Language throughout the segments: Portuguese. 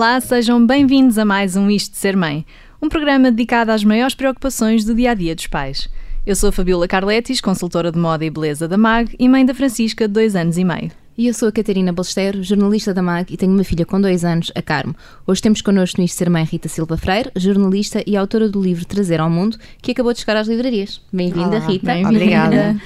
Olá, sejam bem-vindos a mais um Isto de Ser Mãe, um programa dedicado às maiores preocupações do dia a dia dos pais. Eu sou a Fabiola Carletis, consultora de moda e beleza da MAG e mãe da Francisca, de dois anos e meio. E eu sou a Catarina Balesteiro, jornalista da MAG e tenho uma filha com dois anos, a Carmo. Hoje temos connosco no Isto Ser Mãe Rita Silva Freire, jornalista e autora do livro Trazer ao Mundo, que acabou de chegar às livrarias. Bem-vinda, Rita. Bem Obrigada.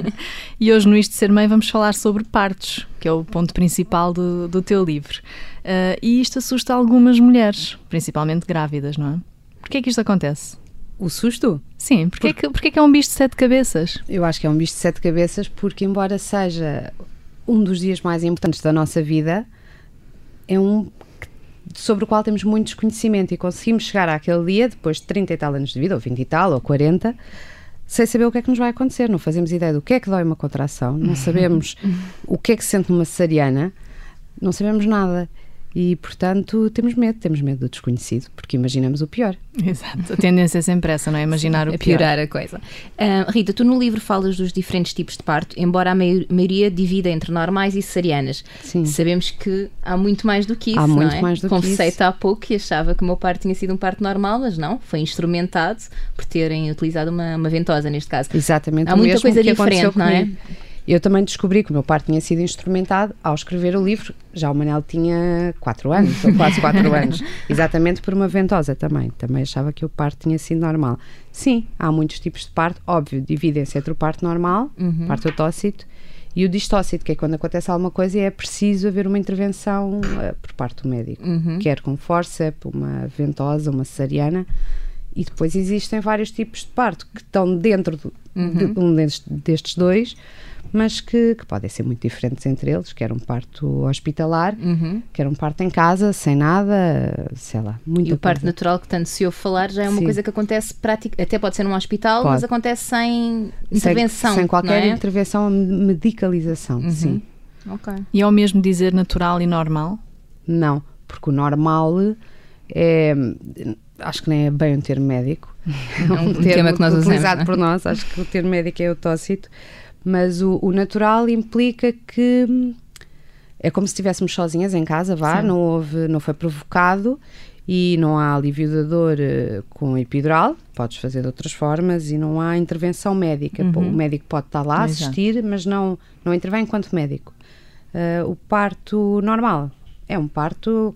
e hoje no Isto Ser Mãe vamos falar sobre partos, que é o ponto principal do, do teu livro. Uh, e isto assusta algumas mulheres, principalmente grávidas, não é? Porquê é que isto acontece? O susto? Sim, porque, Por... é que, porque é que é um bicho de sete cabeças? Eu acho que é um bicho de sete cabeças porque, embora seja um dos dias mais importantes da nossa vida, é um sobre o qual temos muito desconhecimento e conseguimos chegar àquele dia, depois de 30 e tal anos de vida, ou 20 e tal, ou 40, sem saber o que é que nos vai acontecer. Não fazemos ideia do que é que dói uma contração, não sabemos o que é que se sente numa cesariana, não sabemos nada. E, portanto, temos medo, temos medo do desconhecido, porque imaginamos o pior. Exato, a tendência é sempre essa, não é? Imaginar o a pior. piorar a coisa. Uh, Rita, tu no livro falas dos diferentes tipos de parto, embora a maioria divida entre normais e cesarianas. Sim. Sabemos que há muito mais do que isso, há muito é? mais do Confessei que isso. há pouco que achava que o meu parto tinha sido um parto normal, mas não, foi instrumentado por terem utilizado uma, uma ventosa, neste caso. Exatamente. Há muita coisa diferente, não é? Eu também descobri que o meu parto tinha sido instrumentado ao escrever o livro. Já o Manel tinha 4 anos, ou quase 4 anos, exatamente por uma ventosa também. Também achava que o parto tinha sido normal. Sim, há muitos tipos de parto, óbvio, dividem-se entre o parto normal, uhum. parto autócito, e o distócito, que é quando acontece alguma coisa e é preciso haver uma intervenção uh, por parte do médico, uhum. quer com forceps, uma ventosa, uma cesariana. E depois existem vários tipos de parto que estão dentro de, uhum. de um destes, destes dois mas que, que, podem ser muito diferentes entre eles, quer um parto hospitalar, uhum. quer um parto em casa, sem nada, sei lá, muito E o parto natural que tanto se ouve falar já é uma Sim. coisa que acontece prática, até pode ser num hospital, pode. mas acontece sem intervenção. Sem, sem qualquer é? intervenção, medicalização, uhum. sim. Ok. E é o mesmo dizer natural e normal? Não, porque o normal é acho que nem é bem um termo médico. É um, um termo que nós utilizado usamos, por nós. Acho que o termo médico é o tócito. Mas o, o natural implica que hum, é como se estivéssemos sozinhas em casa, vá, não houve, não foi provocado e não há alívio da dor uh, com epidural, podes fazer de outras formas e não há intervenção médica. Uhum. O médico pode estar lá a assistir, mas não, não intervém enquanto médico. Uh, o parto normal é um parto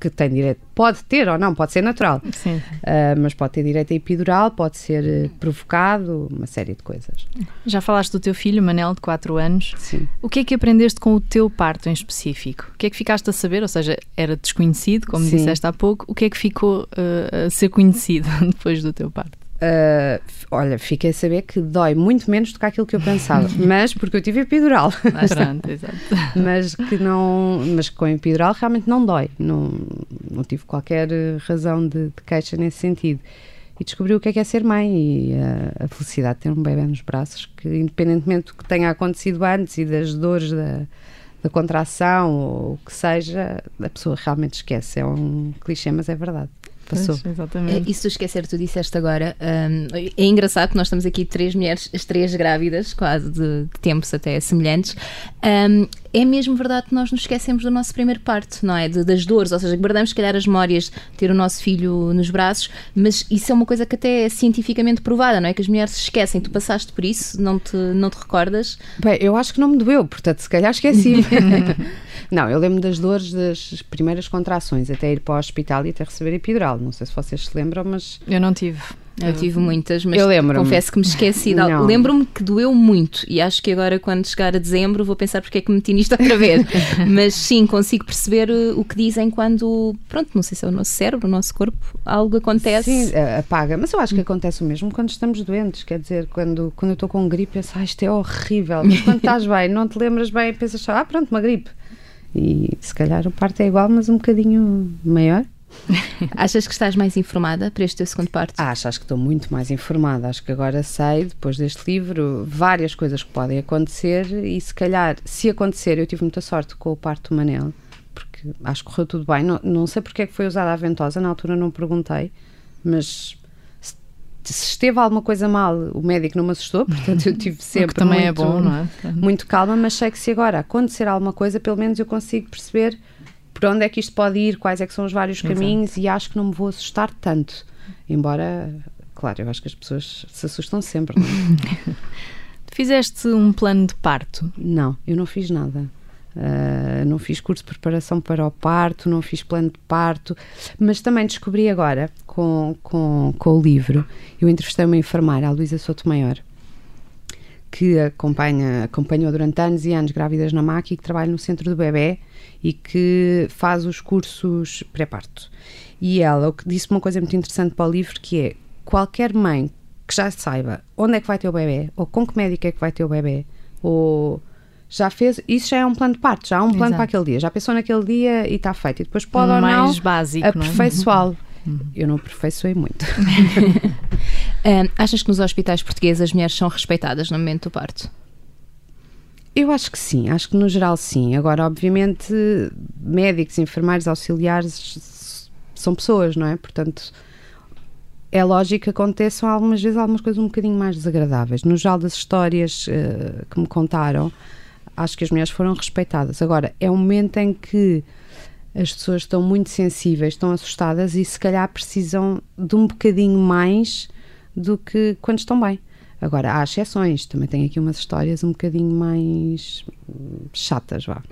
que tem direito, pode ter ou não, pode ser natural, uh, mas pode ter direito a epidural, pode ser uh, provocado, uma série de coisas. Já falaste do teu filho, Manel, de 4 anos. Sim. O que é que aprendeste com o teu parto em específico? O que é que ficaste a saber? Ou seja, era desconhecido, como Sim. disseste há pouco. O que é que ficou uh, a ser conhecido depois do teu parto? Uh, olha, fiquei a saber que dói muito menos do que aquilo que eu pensava, mas porque eu tive epidural. Pronto, exato. mas que não, mas com epidural realmente não dói, não, não tive qualquer razão de, de queixa nesse sentido. E descobri o que é que é ser mãe e a, a felicidade de ter um bebê nos braços, que independentemente do que tenha acontecido antes e das dores da, da contração ou o que seja, a pessoa realmente esquece. É um clichê, mas é verdade passou. Pois, exatamente. É, isso esquecer, tu disseste agora. Um, é engraçado que nós estamos aqui três mulheres, as três grávidas, quase de, de tempos até semelhantes. Um, é mesmo verdade que nós nos esquecemos do nosso primeiro parto, não é? De, das dores, ou seja, guardamos, se calhar, as memórias de ter o nosso filho nos braços, mas isso é uma coisa que até é cientificamente provada, não é? Que as mulheres se esquecem. Tu passaste por isso, não te, não te recordas? Bem, eu acho que não me doeu, portanto, se calhar esqueci. Não, eu lembro das dores das primeiras contrações, até ir para o hospital e até receber epidural. Não sei se vocês se lembram, mas. Eu não tive. Eu tive muitas, mas confesso que me esqueci. Lembro-me que doeu muito e acho que agora, quando chegar a dezembro, vou pensar porque é que me meti nisto outra vez. mas sim, consigo perceber eh, o que dizem quando, pronto, não sei se é o nosso cérebro, o nosso corpo, algo acontece. Sim, apaga. Mas eu acho que acontece o mesmo quando estamos doentes. Quer dizer, quando, quando eu estou com gripe, eu penso, ah, isto é horrível. Mas quando estás bem, não te lembras bem, pensas só, ah, pronto, uma gripe. E se calhar o parto é igual, mas um bocadinho maior. Achas que estás mais informada para este teu segundo parto? Acho, acho que estou muito mais informada. Acho que agora sei, depois deste livro, várias coisas que podem acontecer e se calhar, se acontecer, eu tive muita sorte com o parto do Manel, porque acho que correu tudo bem. Não, não sei porque é que foi usada a ventosa, na altura não perguntei, mas se esteve alguma coisa mal, o médico não me assustou, portanto eu tive sempre também muito, é bom, não é? muito calma, mas sei que se agora acontecer alguma coisa, pelo menos eu consigo perceber para onde é que isto pode ir, quais é que são os vários caminhos e acho que não me vou assustar tanto. Embora, claro, eu acho que as pessoas se assustam sempre. É? Fizeste um plano de parto? não eu não fiz nada. Uh, não fiz curso de preparação para o parto, não fiz plano de parto, mas também descobri agora, com, com, com o livro, eu entrevistei uma enfermeira, a Luísa Sotomayor, que acompanha, acompanhou durante anos e anos grávidas na MAC e que trabalha no centro do bebê e que faz os cursos pré-parto. E ela disse uma coisa muito interessante para o livro que é qualquer mãe que já saiba onde é que vai ter o bebê, ou com que médico é que vai ter o bebê, ou já fez, isso já é um plano de parto, já há um plano Exato. para aquele dia, já pensou naquele dia e está feito. E depois pode Um ou não mais básico, é? aperfeiçoá-lo. Eu não aperfeiçoei muito. Ahm, achas que nos hospitais portugueses as mulheres são respeitadas no momento do parto? Eu acho que sim, acho que no geral sim. Agora, obviamente, médicos, enfermeiros, auxiliares são pessoas, não é? Portanto, é lógico que aconteçam algumas vezes algumas coisas um bocadinho mais desagradáveis. No geral das histórias eh, que me contaram, acho que as mulheres foram respeitadas. Agora, é um momento em que as pessoas estão muito sensíveis, estão assustadas e se calhar precisam de um bocadinho mais do que quando estão bem. Agora, há exceções, também tenho aqui umas histórias um bocadinho mais chatas, vá.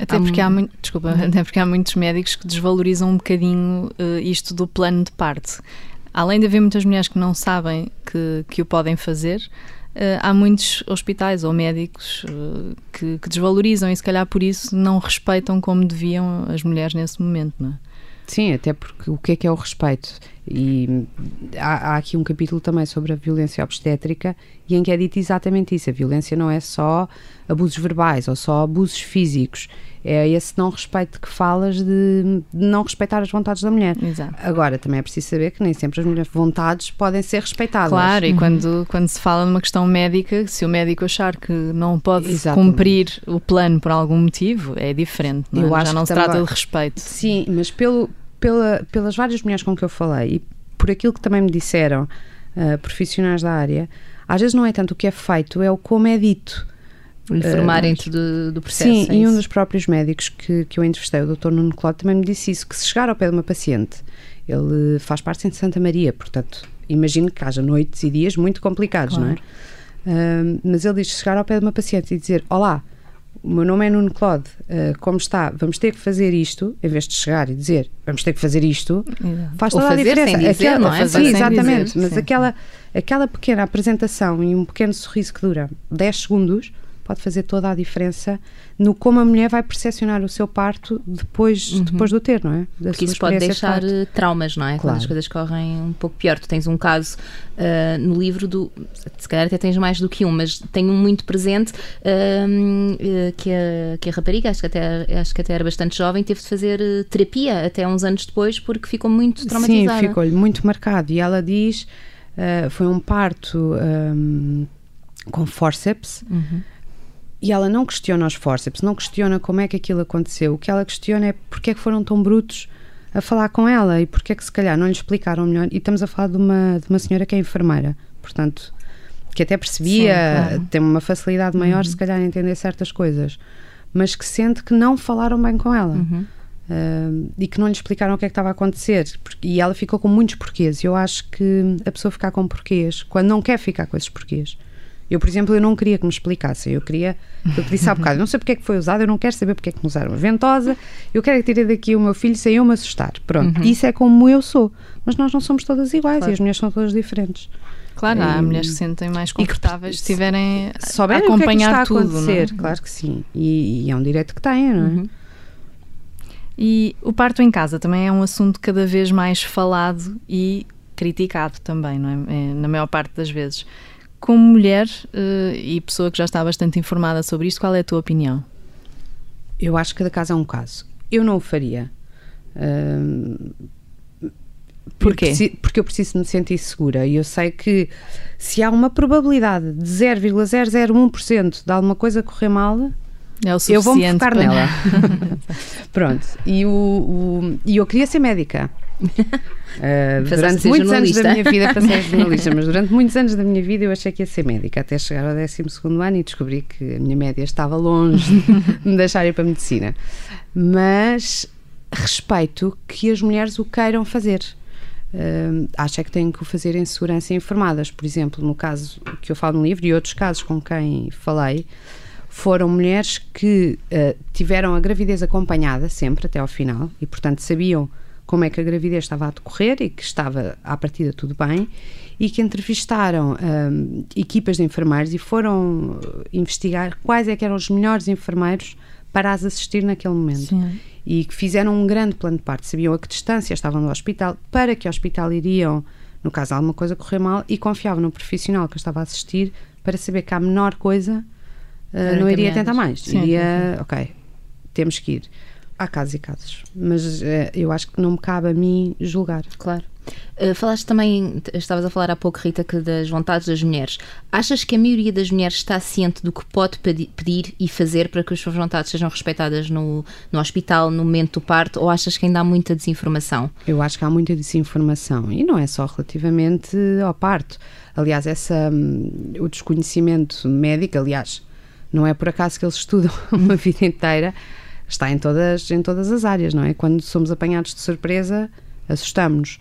Até Há porque, um- há muito, desculpa, até porque há muitos médicos que desvalorizam um bocadinho eh, isto do plano de parto. Além de haver muitas mulheres que não sabem que, que o podem fazer, há muitos hospitais ou médicos eh, que, que desvalorizam e se calhar por isso não respeitam como deviam as mulheres nesse momento, não é? Sim, até porque o que é que é o respeito? E há, há aqui um capítulo também sobre a violência obstétrica e em que é dito exatamente isso. A violência não é só abusos verbais ou só abusos físicos. É esse não respeito que falas de, não respeitar as vontades da mulher. Exato. Agora, também é preciso saber que nem sempre as mulheres vontades podem ser respeitadas. Claro, e quando, quando se fala numa questão médica, se o médico achar que não pode Exatamente. cumprir o plano por algum motivo, é diferente. Não é? Já não se trata também- de respeito. Sim, mas pelo, pela, pelas várias mulheres com que eu falei e por aquilo que também me disseram ah, profissionais da área, às vezes não é tanto o que é feito, é o como é dito. Informarem-te do, do processo. Sim, é e um dos próprios médicos que, que eu entrevistei, o Dr. Nuno Cláudio, também me disse isso, que se chegar ao pé de uma paciente, ele faz parte de Santa Maria, portanto, imagino que haja noites e dias muito complicados, não é? Ah, mas ele diz, chegar ao pé de uma paciente e dizer, olá, o meu nome é Nuno Cláudio, ah, como está? Vamos ter que fazer isto, em vez de chegar e dizer, vamos ter que fazer isto, Exato. faz toda a diferença. dizer, aquela, não é? Sim, exatamente. dizer, mas sim. aquela, aquela pequena apresentação e um pequeno sorriso que dura 10 segundos pode fazer toda a diferença no como a mulher vai percepcionar o seu parto depois, depois do ter, não é? Da Porque isso pode de deixar parto. eh, traumas, não é? Quando Claro. as coisas correm um pouco pior. Tu tens um caso ah, no livro do. Se calhar até tens mais do que um, mas tenho um muito presente eh, que, a, que a rapariga, acho que, até, acho que até era bastante jovem, teve de fazer terapia até uns anos depois porque ficou muito Sim, traumatizada. ficou-lhe muito marcado. E ela diz: ah, foi um parto ahm, com forceps. Uhum. E ela não questiona os forceps, não questiona como é que aquilo aconteceu. O que ela questiona é porque é que foram tão brutos a falar com ela e porque é que se calhar não lhe explicaram melhor. E estamos a falar de uma, de uma senhora que é enfermeira, portanto, que até percebia, Sim, claro. tem uma facilidade maior se calhar em entender certas coisas, mas que sente que não falaram bem com ela. Uhum. Uh, e que não lhe explicaram o que é que estava a acontecer porque- e ela ficou com muitos porquês e eu acho que a pessoa ficar com porquês quando não quer ficar com esses porquês eu por exemplo eu não queria que me explicassem eu queria, eu disse há bocado não sei porque é que foi usado, eu não quero saber porque é que me usaram a ventosa, eu quero é que tirem daqui o meu filho sem eu me assustar, pronto isso é como eu sou, mas nós não somos todas iguais Claro. e as mulheres são todas diferentes Claro, há mulheres que se sentem mais confortáveis se estiverem a souberem o que é que acompanhar tudo. é? claro que sim e, e é um direito que têm, não é? Uhum. E o parto em casa também é um assunto cada vez mais falado e criticado também, não é? É, Na maior parte das vezes. Como mulher eh, e pessoa que já está bastante informada sobre isto, qual é a tua opinião? Eu acho que cada caso é um caso. Eu não o faria. Ahm, Porquê? eu preci- porque eu preciso me sentir segura e eu sei que se há uma probabilidade de 0,001% de alguma coisa correr mal, É o suficiente eu vou-me focar para- nela. Pronto. E, o, o- e eu queria ser médica. A durante muitos anos da minha vida passei a jornalista, mas durante muitos anos da minha vida eu achei que ia ser médica, até chegar ao 12 ano e descobri que a minha média estava longe de me deixar ir para a medicina. Mas respeito que as mulheres o queiram fazer. Uh, acho é que têm que o fazer em segurança e informadas. Por exemplo, no caso que eu falo no livro e outros casos com quem falei, foram mulheres que uh, tiveram a gravidez acompanhada sempre até ao final e, portanto, sabiam como é que a gravidez estava a decorrer e que estava à partida tudo bem e que entrevistaram um, equipas de enfermeiros e foram investigar quais é que eram os melhores enfermeiros para as assistir naquele momento. Sim. E que fizeram um grande plano de parte, sabiam a que distância estavam do hospital, para que hospital iriam, no caso alguma coisa correr mal, e confiavam no profissional que eu estava a assistir para saber que a menor coisa uh, não iria tentar mais. Sim, iria, sim. ok, temos que ir. Há casos e casos, mas uh, eu acho que não me cabe a mim julgar. Claro. Uh, falaste também, estavas a falar há pouco, Rita, que das vontades das mulheres. Achas que a maioria das mulheres está ciente do que pode pedir e fazer para que as suas vontades sejam respeitadas no, no hospital, no momento do parto, ou achas que ainda há muita desinformação? Eu acho que há muita desinformação e não é só relativamente ao parto. Aliás, essa, um, o desconhecimento médico, aliás, não é por acaso que eles estudam uma vida inteira, está em todas, em todas as áreas, não é? Quando somos apanhados de surpresa, assustamos-nos.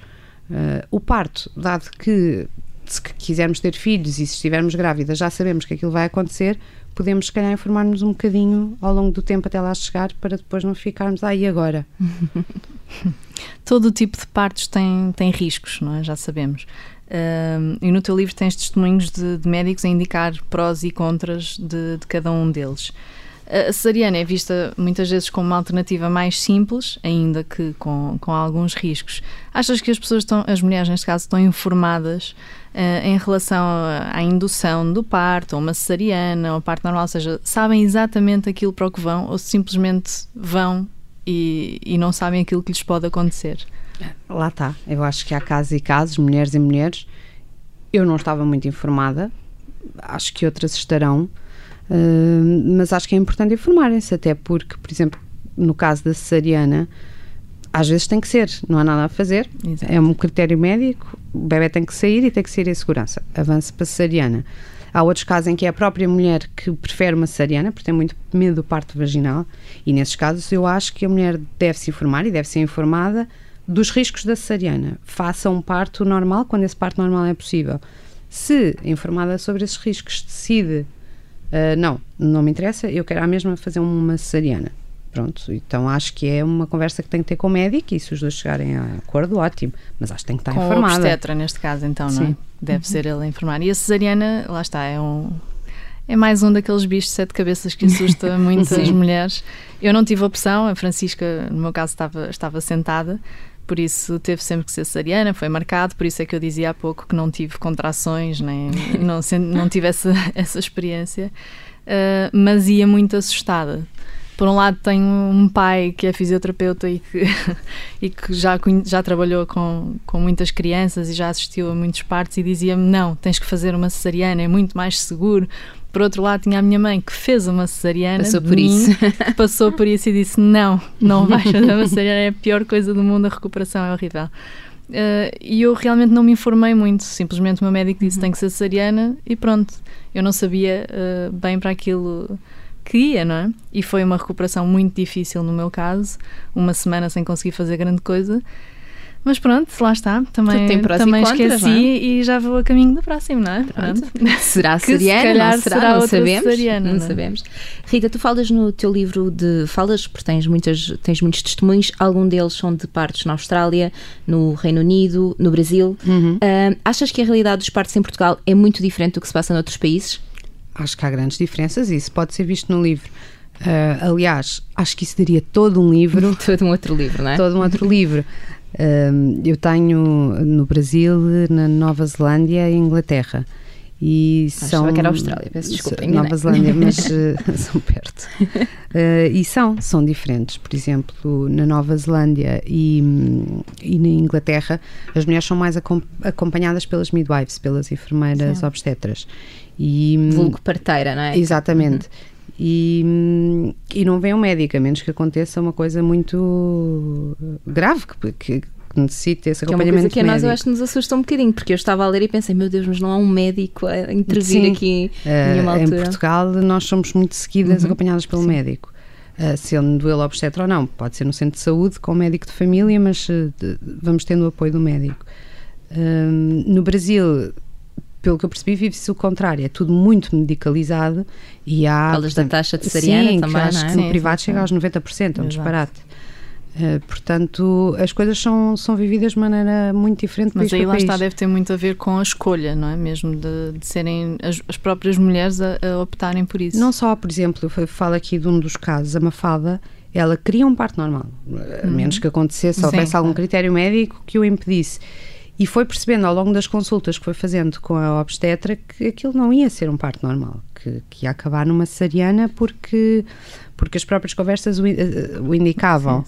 Uh, o parto, dado que se quisermos ter filhos e se estivermos grávidas já sabemos que aquilo vai acontecer, podemos se calhar informar-nos um bocadinho ao longo do tempo até lá chegar para depois não ficarmos aí ah, agora. Todo o tipo de partos tem, tem riscos, não é? Já sabemos. Uh, e no teu livro tens testemunhos de, de, médicos a indicar prós e contras de, de cada um deles. A cesariana é vista muitas vezes como uma alternativa mais simples, ainda que com, com alguns riscos. Achas que as pessoas estão, as mulheres neste caso, estão informadas uh, em relação à indução do parto, ou uma cesariana, ou parto normal, ou seja, sabem exatamente aquilo para o que vão, ou simplesmente vão e, e não sabem aquilo que lhes pode acontecer? Lá está. Eu acho que há casos e casos, mulheres e mulheres. Eu não estava muito informada, acho que outras estarão mas acho que é importante informarem-se, até porque, por exemplo, no caso da cesariana, às vezes tem que ser, não há nada a fazer, Exato. é um critério médico, o bebê tem que sair e tem que sair em segurança, avança para a cesariana. Há outros casos em que é a própria mulher que prefere uma cesariana, porque tem muito medo do parto vaginal, e nesses casos eu acho que a mulher deve se informar e deve ser informada dos riscos da cesariana. Faça um parto normal quando esse parto normal é possível. Se informada sobre esses riscos decide Uh, não, não me interessa, eu quero a mesma fazer uma cesariana. Pronto, então acho que é uma conversa que tem que ter com o médico e se os dois chegarem a acordo, ótimo. Mas acho que tem que estar com informada. Com o obstetra, neste caso, então, Sim. não é? Deve uhum. ser ele a informar. E a cesariana, lá está, é um... É mais um daqueles bichos de sete cabeças que assusta muitas mulheres. Eu não tive opção, a Francisca, no meu caso, estava, estava sentada, por isso teve sempre que ser cesariana, foi marcado, por isso é que eu dizia há pouco que não tive contrações, nem não, não tive essa, essa experiência, uh, mas ia muito assustada. Por um lado tenho um pai que é fisioterapeuta e que, e que já, já trabalhou com, com muitas crianças e já assistiu a muitos partos e dizia-me, não, tens que fazer uma cesariana, é muito mais seguro, por outro lado, tinha a minha mãe que fez uma cesariana. Passou por mim, isso. passou por isso e disse: Não, não vais fazer uma cesariana, é a pior coisa do mundo, a recuperação é horrível. Uh, e eu realmente não me informei muito, simplesmente o meu médico disse: uhum. Tem que ser cesariana e pronto. Eu não sabia uh, bem para aquilo que ia, não é? E foi uma recuperação muito difícil no meu caso, uma semana sem conseguir fazer grande coisa. Mas pronto, lá está. Também, também esqueci é? e já vou a caminho do próximo, não é? Pronto. Será seriana? Se não será? será não sabemos. Seriana, não, não, é? sabemos. Rita, tu falas no teu livro de. Falas, porque tens, muitas, tens muitos testemunhos, algum deles são de partos na Austrália, no Reino Unido, no Brasil. Uhum. Uh, achas que a realidade dos partos em Portugal é muito diferente do que se passa noutros países? Acho que há grandes diferenças e isso pode ser visto no livro. Uh, aliás, acho que isso daria todo um livro. todo um outro livro, não é? Todo um outro livro eu tenho no Brasil, na Nova Zelândia e Inglaterra. E são que era Austrália, peço desculpa. Nova Zelândia, mas uh, são perto. Uh, e são, são diferentes. Por exemplo, na Nova Zelândia e, e na Inglaterra, as mulheres são mais acompanhadas pelas midwives, pelas enfermeiras Sim. obstetras. E, Vulgo parteira, não é? Exatamente. Uhum e, e não vem um médico, a menos que aconteça uma coisa muito grave, que, que necessite esse que acompanhamento. É uma coisa que a nós eu acho que nos assusta um bocadinho, porque eu estava a ler e pensei, meu Deus, mas não há um médico a intervir Sim, aqui uh, Em Portugal nós somos muito seguidas, uhum. acompanhadas pelo Sim. médico. Uh, sendo ele obstetra ou não, pode ser no centro de saúde com o médico de família, mas uh, vamos tendo o apoio do médico. Uh, no Brasil, pelo que eu percebi, vive-se o contrário, é tudo muito medicalizado e há. Falas da taxa de cesariana sim, também, que acho não é? que no Sim, privado sim, chega sim. aos 90%, é um Exato. disparate. Uh, portanto, as coisas são, são vividas de maneira muito diferente Mas país aí para lá país. está, deve ter muito a ver com a escolha, não é? Mesmo de, de serem as, as próprias mulheres a, a optarem por isso. Não só, por exemplo, eu falo aqui de um dos casos, a Mafalda, ela queria um parto normal, a menos que acontecesse, Sim, houvesse algum claro. critério médico que o impedisse. E foi percebendo ao longo das consultas que foi fazendo com a obstetra que aquilo não ia ser um parto normal, que, que ia acabar numa cesariana porque, porque as próprias conversas o, in- eh, o indicavam.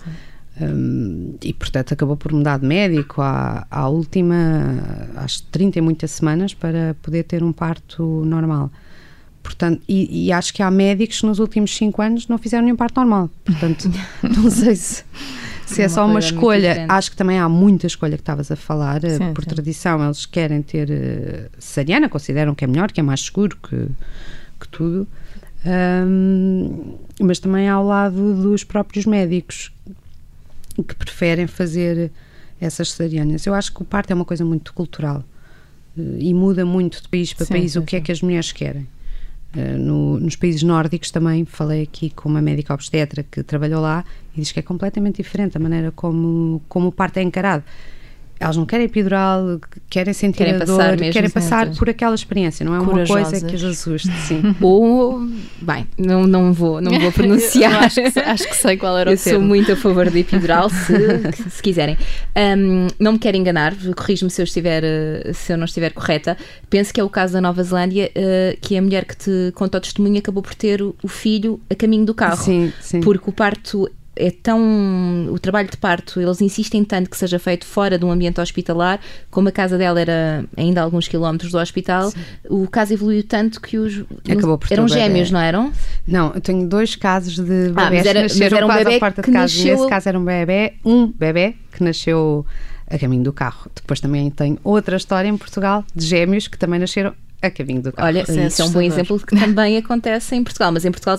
Hum, e portanto acabou por mudar de médico à, à última, às 30 e muitas semanas para poder ter um parto normal. Portanto, e, e acho que há médicos que nos últimos 5 anos não fizeram nenhum parto normal. Portanto, não sei se, se é, uma só uma escolha. Acho que também há muita escolha que estavas a falar. eh, Sim, por sim. tradição, eles querem ter eh, cesariana, consideram que é melhor, que é mais seguro que, que tudo. Hum, mas também há ao lado dos próprios médicos que preferem fazer essas cesarianas. Eu acho que o parto é uma coisa muito cultural eh, e muda muito de país para Sim, país o que é que as mulheres querem. Eh, no- nos países nórdicos também falei aqui com uma médica obstetra que trabalhou lá e diz que é completamente diferente a maneira como, como o parto é encarado. Elas não querem epidural, querem sentir Querem a passar dor, mesmo, querem passar por aquela experiência, não é uma coisa Corajosas. que as assuste, sim. Ou, bem, não, não, vou, não vou Eu pronunciar. acho, que, acho que sei qual era Eu o sou termo. muito a favor da epidural, se, se quiserem. Ahm, não me quero enganar, corrijo-me se eu, estiver, se eu não estiver correta. Penso que é o caso da Nova Zelândia, eh, que a mulher que te conta o testemunho acabou por ter o o filho a caminho do carro. Sim, sim. Porque o parto é tão. O trabalho de parto, eles insistem tanto que seja feito fora de um ambiente hospitalar, como a casa dela era ainda alguns quilómetros do hospital, o caso evoluiu tanto que os. Acabou por eram gêmeos, não eram? Não, eu tenho dois casos de Ah, mas bebés era- que mas nasceram era um quase à porta de que casa. nasceu- Nesse caso era um bebé, um bebé que nasceu a caminho do carro. Depois também tenho outra história em Portugal de gêmeos que também nasceram a caminho do carro. Olha, Isso é isso é um bom exemplo que também acontece em Portugal, mas em Portugal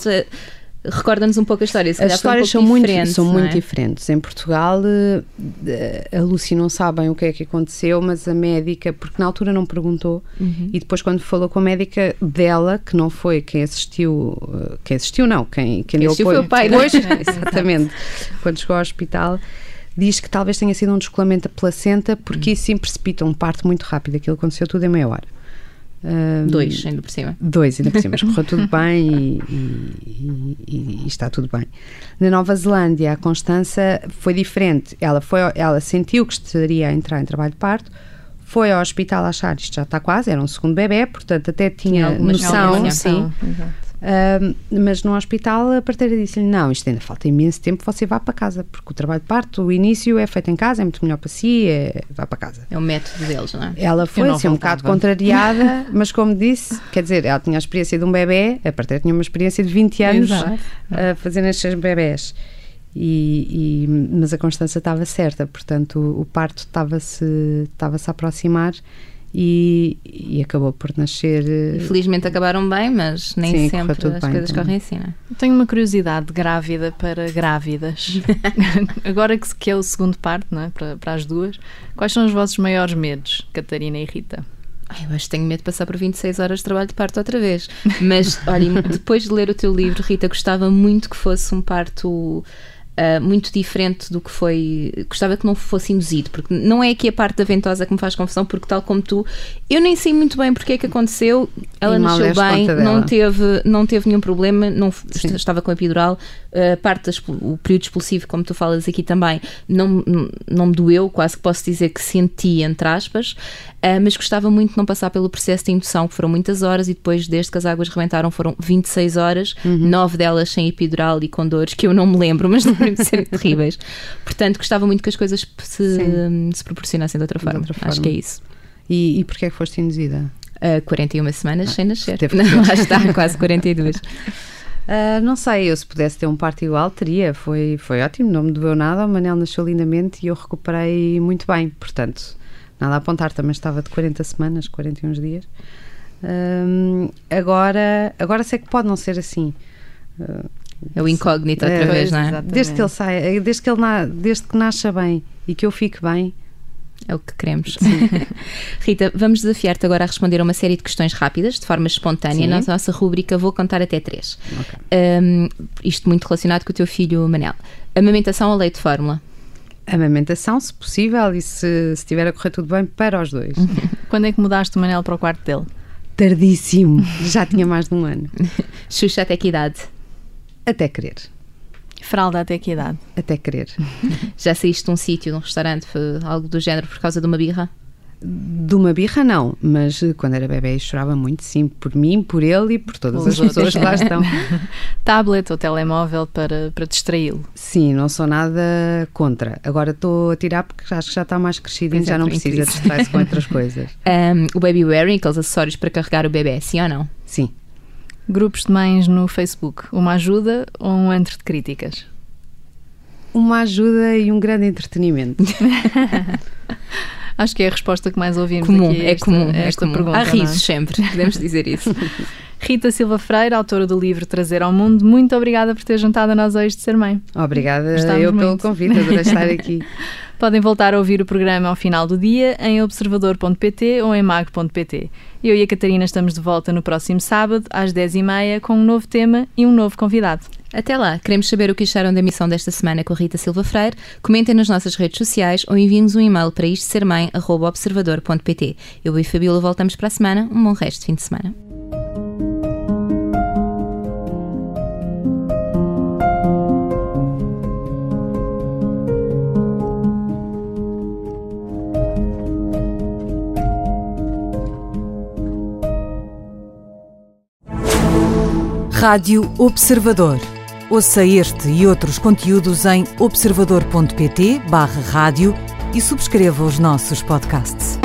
recorda-nos um pouco a história. Se As foi um histórias são muito, são muito é? diferentes. Em Portugal, eh, a Lucy não sabem o que é que aconteceu, mas a médica, porque na altura não perguntou, Uhum. e depois quando falou com a médica dela, que não foi quem assistiu, eh, quem assistiu não, quem, quem, deu assistiu foi o pai, depois, exatamente, quando chegou ao hospital, diz que talvez tenha sido um descolamento da placenta, porque isso sim precipita um parto muito rápido, aquilo aconteceu tudo em meia hora. Ah, Dois, ainda por cima. Dois, ainda por cima, mas correu tudo bem e, e- e- e está tudo bem. Na Nova Zelândia, a Constança foi diferente. Ela, foi, ela sentiu que estaria a entrar em trabalho de parto, foi ao hospital achar isto já está quase, era um segundo bebê, portanto até tinha, alguma noção, sim. Noção, exato. Mas no hospital a parteira disse-lhe: Não, isto ainda falta imenso tempo, você vá para casa, porque o trabalho de parto, o início é feito em casa, é muito melhor para si, é, vá para casa. É o método deles, não é? Ela foi assim um bocado contrariada, mas como disse, quer dizer, ela tinha a experiência de um bebê, a partir tinha uma experiência de 20 anos Exato. a fazer estes bebés. E, e- mas a Constança estava certa, portanto o, o parto estava-se estava-se a aproximar e, e acabou por nascer. eh, Felizmente acabaram bem, mas nem Sim, sempre as bem coisas também. correm assim, não é? Tenho uma curiosidade grávida para grávidas. Agora que, que é o segundo parte, não é? Para, para as duas, quais são os vossos maiores medos, Catarina e Rita? Ai, eu acho que tenho medo de passar por 26 horas de trabalho de parto outra vez. Mas, olha, depois de ler o teu livro, Rita, gostava muito que fosse um parto. Ah, muito diferente do que foi. Gostava que não fosse induzido, porque não é aqui a parte da ventosa que me faz confusão, porque, tal como tu, eu nem sei muito bem porque é que aconteceu. Ela nasceu bem, não teve, não teve nenhum problema, não Sim. estava com a epidural. A parte das- o período expulsivo, como tu falas aqui também, não, não me doeu, quase que posso dizer que senti, entre aspas, ah, mas gostava muito de não passar pelo processo de indução, que foram muitas horas, e depois, desde que as águas rebentaram, foram 26 horas, nove delas sem epidural e com dores, que eu não me lembro, mas devem ser terríveis. Portanto, gostava muito que as coisas se, se proporcionassem de outra forma. outra Acho forma. que é isso. E, e porquê é que foste induzida? Ah, 41 semanas sem nascer. Não, lá está, quase 42. Ah, não sei, eu se pudesse ter um parto igual, teria. Foi, foi ótimo, não me doeu nada. O Manel nasceu lindamente e eu recuperei muito bem. Portanto, nada a apontar. Também estava de 40 semanas, 41 dias. Ahm, agora, agora sei que pode não ser assim. Ah, É o incógnito outra É, vez, não é? Desde que ele saia, desde que, ele na, desde que nasça bem e que eu fique bem, É o que queremos. Rita, vamos desafiar-te agora a responder a uma série de questões rápidas, de forma espontânea. Sim. Na nossa rúbrica vou contar até três. Ok. Um, isto muito relacionado com o teu filho Manel. Amamentação ou leite de fórmula? amamentação, se possível, e se se estiver a correr tudo bem, para os dois. Quando é que mudaste o Manel para o quarto dele? Tardíssimo, já tinha mais de um ano. Xuxa até que idade? Até querer, Fralda até que idade? até querer. Já saíste de um sítio, de um restaurante, algo do género por causa de uma birra? De uma birra, não, mas quando era bebê chorava muito, sim, por mim, por ele e por todas Pelos as pessoas que lá estão. Tablet ou telemóvel para, para distraí-lo? Sim, não sou nada contra. Agora estou a tirar porque acho que já está mais crescidinho, Pois é, já não precisa distrair-se com outras coisas. Um, o baby wearing, aqueles acessórios para carregar o bebê, sim ou não? Sim, Grupos de mães no Facebook, uma ajuda ou um antro de críticas? uma ajuda e um grande entretenimento. Acho que é a resposta que mais ouvimos Comum, aqui a é esta, comum. a é esta comum. pergunta. Há é? risos sempre, podemos dizer isso. Rita Silva Freire, autora do livro Trazer ao Mundo, muito obrigada por ter juntado a nós hoje de ser mãe. Obrigada Gostámos eu pelo muito. convite, adorei estar aqui. Podem voltar a ouvir o programa ao final do dia em observador.pt ou em mag.pt. Eu e a Catarina estamos de volta no próximo sábado, às 10h30, com um novo tema e um novo convidado. Até lá, queremos saber o que acharam da missão desta semana com a Rita Silva Freire. Comentem nas nossas redes sociais ou enviem-nos um e-mail para isto ser mãe.observador.pt. Eu e Fabiola voltamos para a semana. Um bom resto de fim de semana. Rádio Observador. Ouça este e outros conteúdos em observador.pt/barra rádio e subscreva os nossos podcasts.